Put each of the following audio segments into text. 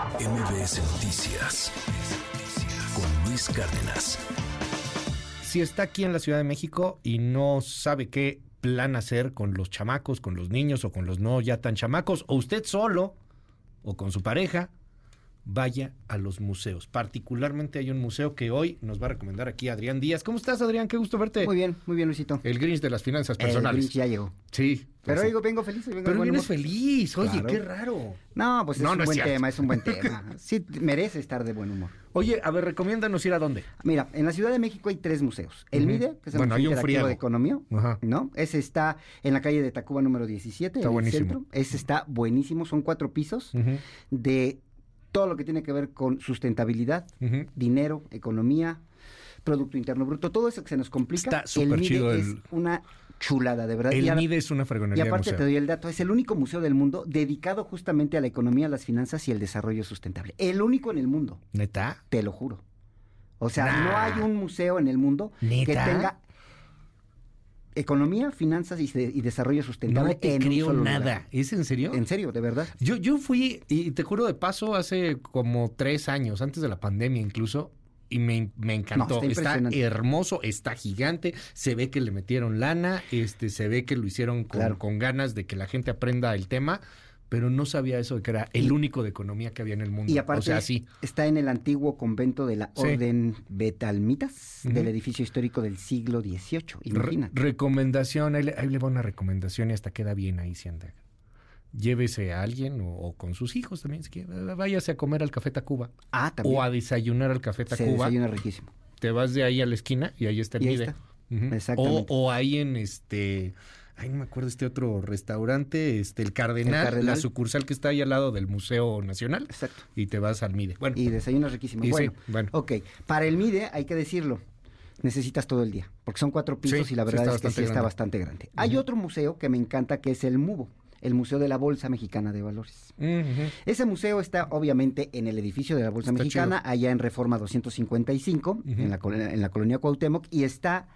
MBS Noticias con Luis Cárdenas. Si está aquí en la Ciudad de México y no sabe qué plan hacer con los chamacos, con los niños o con los no ya tan chamacos, o usted solo o con su pareja, vaya a los museos. Particularmente hay un museo que hoy nos va a recomendar aquí Adrián Díaz. ¿Cómo estás, Adrián? Qué gusto verte. Muy bien, muy bien, Luisito. El Grinch de las finanzas El personales. Grinch ya llegó. Sí. Pero sí. digo, vengo feliz. Vengo de Pero vienes feliz. Oye, Claro. qué raro. No, pues es No, un es buen cierto. tema, es un buen tema. Sí, merece estar de buen humor. Oye, a ver, recomiéndanos ir a dónde. Mira, en la Ciudad de México hay tres museos. El. MIDE, que es el Bueno, Museo Interactivo de Economía, Ajá. ¿no? Ese está en la calle de Tacuba número 17, Está en el buenísimo. centro. Ese está buenísimo, son cuatro pisos de todo lo que tiene que ver con sustentabilidad, dinero, economía, Producto Interno Bruto, todo eso que se nos complica. Está el súper MIDE chido es el- una chulada, de verdad. El Y ahora- MIDE es una Y fregonería de aparte te doy el dato, es el único museo del mundo dedicado justamente a la economía, las finanzas y el desarrollo sustentable. El único en el mundo, ¿Neta? te lo juro. O sea, Nah. no hay un museo en el mundo que tenga economía, finanzas y, y desarrollo sustentable No te en un creo solo nada. lugar. ¿Es en serio? En serio, de verdad. Yo, yo fui, y te juro de paso, hace como tres años, antes de la pandemia incluso, y me, me encantó. está hermoso, está gigante, se ve que le metieron lana, este, se ve que lo hicieron con, Claro. con ganas de que la gente aprenda el tema, pero no sabía eso de que era el único de economía que había en el mundo. Y aparte o sea, es- sí. está en el antiguo convento de la Sí. Orden Betalmitas, del edificio histórico del siglo XVIII. Re- Imagínate. recomendación, ahí le, ahí le va una recomendación y hasta queda bien ahí, si anda. Llévese a alguien o, o con sus hijos también, si quiere. Váyase a comer al Café Tacuba ah, también. o a desayunar al Café se Tacuba. desayuna riquísimo. te vas de ahí a la esquina y ahí está el Y ahí. Exactamente. O, o ahí en este, ay no me acuerdo este otro restaurante, este el Cardenal, El Cardenal. la sucursal que está ahí al lado del Museo Nacional Exacto. y te vas al MIDE. Bueno, Y desayuna riquísimo. y sí, bueno, bueno. ok. Para el MIDE, hay que decirlo, necesitas todo el día, porque son cuatro pisos Sí, y la verdad es que sí está grande. bastante grande. Hay otro museo que me encanta, que es el MUBO, el Museo de la Bolsa Mexicana de Valores. Ese museo está obviamente en el edificio de la Bolsa Está Mexicana, allá en Reforma 255, Ujú. en, la, en la colonia Cuauhtémoc, y está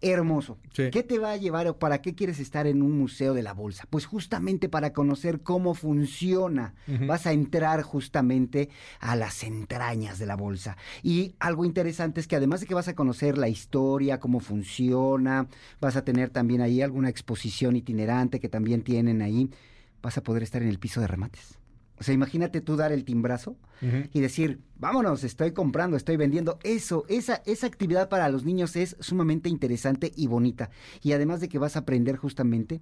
hermoso. Sí. ¿Qué te va a llevar o para qué quieres estar en un museo de la bolsa? Pues justamente para conocer cómo funciona. Vas a entrar justamente a las entrañas de la bolsa. Y algo interesante es que además de que vas a conocer la historia, cómo funciona, vas a tener también ahí alguna exposición itinerante que también tienen ahí, vas a poder estar en el piso de remates. O sea, imagínate tú dar el timbrazo y decir, vámonos, estoy comprando, estoy vendiendo. Eso, esa, esa actividad para los niños es sumamente interesante y bonita. Y además de que vas a aprender justamente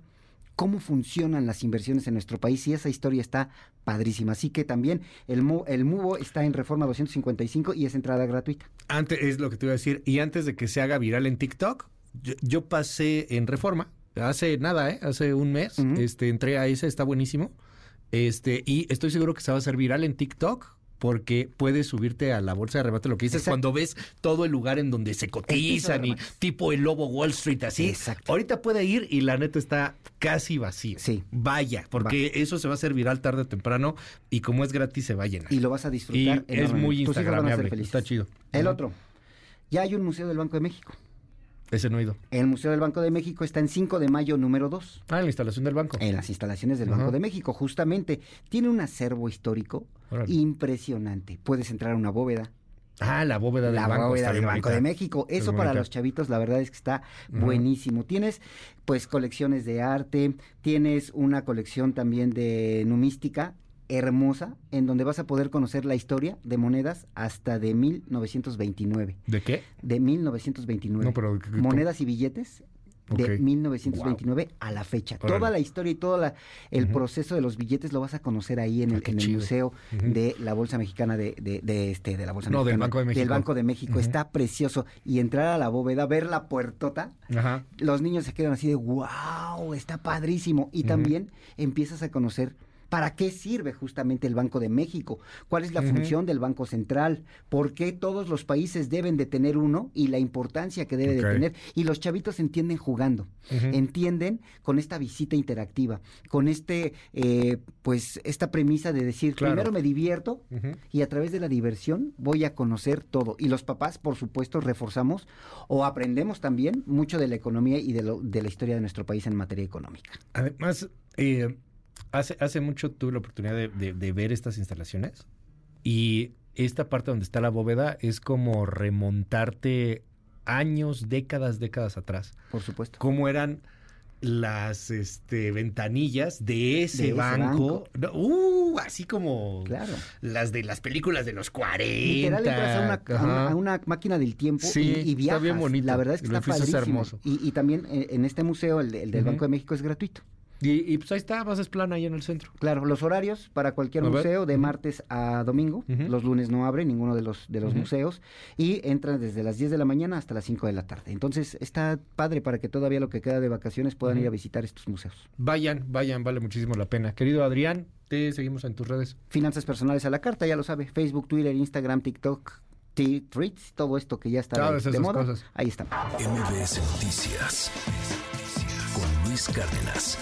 cómo funcionan las inversiones en nuestro país y esa historia está padrísima. Así que también el, el MUBO está en Reforma 255 y es entrada gratuita. Antes, es lo que te iba a decir, y antes de que se haga viral en TikTok, yo, yo pasé en Reforma, hace nada, ¿eh? hace un mes, este, entré a ese, está buenísimo, este, y estoy seguro que se va a hacer viral en TikTok. Porque puedes subirte a la bolsa de remate, lo que dices, Exacto. cuando ves todo el lugar en donde se cotizan y tipo el lobo Wall Street así. Exacto. Ahorita puede ir y la neta está casi vacío. Sí. Vaya, porque eso se va a hacer viral tarde o temprano y como es gratis se va a llenar. Y lo vas a Y disfrutar. es enormemente. muy instagramable. Está chido. El otro, ya hay un museo del Banco de México. Ese no he ido. El Museo del Banco de México está en 5 de mayo número 2. Ah, en la instalación del banco. En las instalaciones del Ajá. Banco de México, justamente. Tiene un acervo histórico Órale. impresionante. Puedes entrar a una bóveda. Ah, la bóveda del La banco. bóveda del Banco de México. Es Eso para los chavitos, la verdad es que está buenísimo. Tienes, pues, colecciones de arte. Tienes una colección también de numística hermosa, en donde vas a poder conocer la historia de monedas hasta de 1929. ¿De qué? De 1929. No, pero- Monedas y billetes de Ok. 1929 a la fecha. Órale. Toda la historia y todo la- el proceso de los billetes lo vas a conocer ahí en Ah, el, qué en el chido. museo de la Bolsa Mexicana de, de, de este de la Bolsa No, del Mexicana, Banco de Del México. Banco de México. Está precioso. Y entrar a la bóveda, ver la puertota, los niños se quedan así de wow, está padrísimo. Y también empiezas a conocer para qué sirve justamente el Banco de México, cuál es la función del Banco Central, por qué todos los países deben de tener uno y la importancia que debe de tener. Y los chavitos entienden jugando, entienden con esta visita interactiva, con este, eh, pues, esta premisa de decir, Claro. primero me divierto y a través de la diversión voy a conocer todo. Y los papás, por supuesto, reforzamos o aprendemos también mucho de la economía y de, lo- de la historia de nuestro país en materia económica. Además, eh, hace, hace mucho tuve la oportunidad de, de- de ver estas instalaciones Y esta parte donde está la bóveda es como remontarte años, décadas, décadas atrás. Por supuesto. Cómo eran las este, ventanillas de ese, De ese banco. Uh, así como Claro. las de las películas de los 40. Literal entras a una, a una- Ajá. a una máquina del tiempo Sí, y, y está viajas. bien bonito. La verdad es que El está es padrísimo. hermoso. Y, y también eh, en este museo, el, de- el del. Banco de México, es gratuito. Y, y, pues ahí está, a plana ahí en el centro. Claro, los horarios para cualquier A ver. museo de martes a domingo. Los lunes no abre ninguno de los, de los museos y entran desde las 10 de la mañana hasta las 5 de la tarde. Entonces está padre para que todavía lo que queda de vacaciones puedan ir a visitar estos museos. Vayan, vayan, vale muchísimo la pena. Querido Adrián, te seguimos en tus redes. Finanzas personales a la carta, ya lo sabe. Facebook, Twitter, Instagram, TikTok, Tweets, todo esto que ya está de, moda. cosas. Ahí está. MBS Noticias con Luis Cárdenas.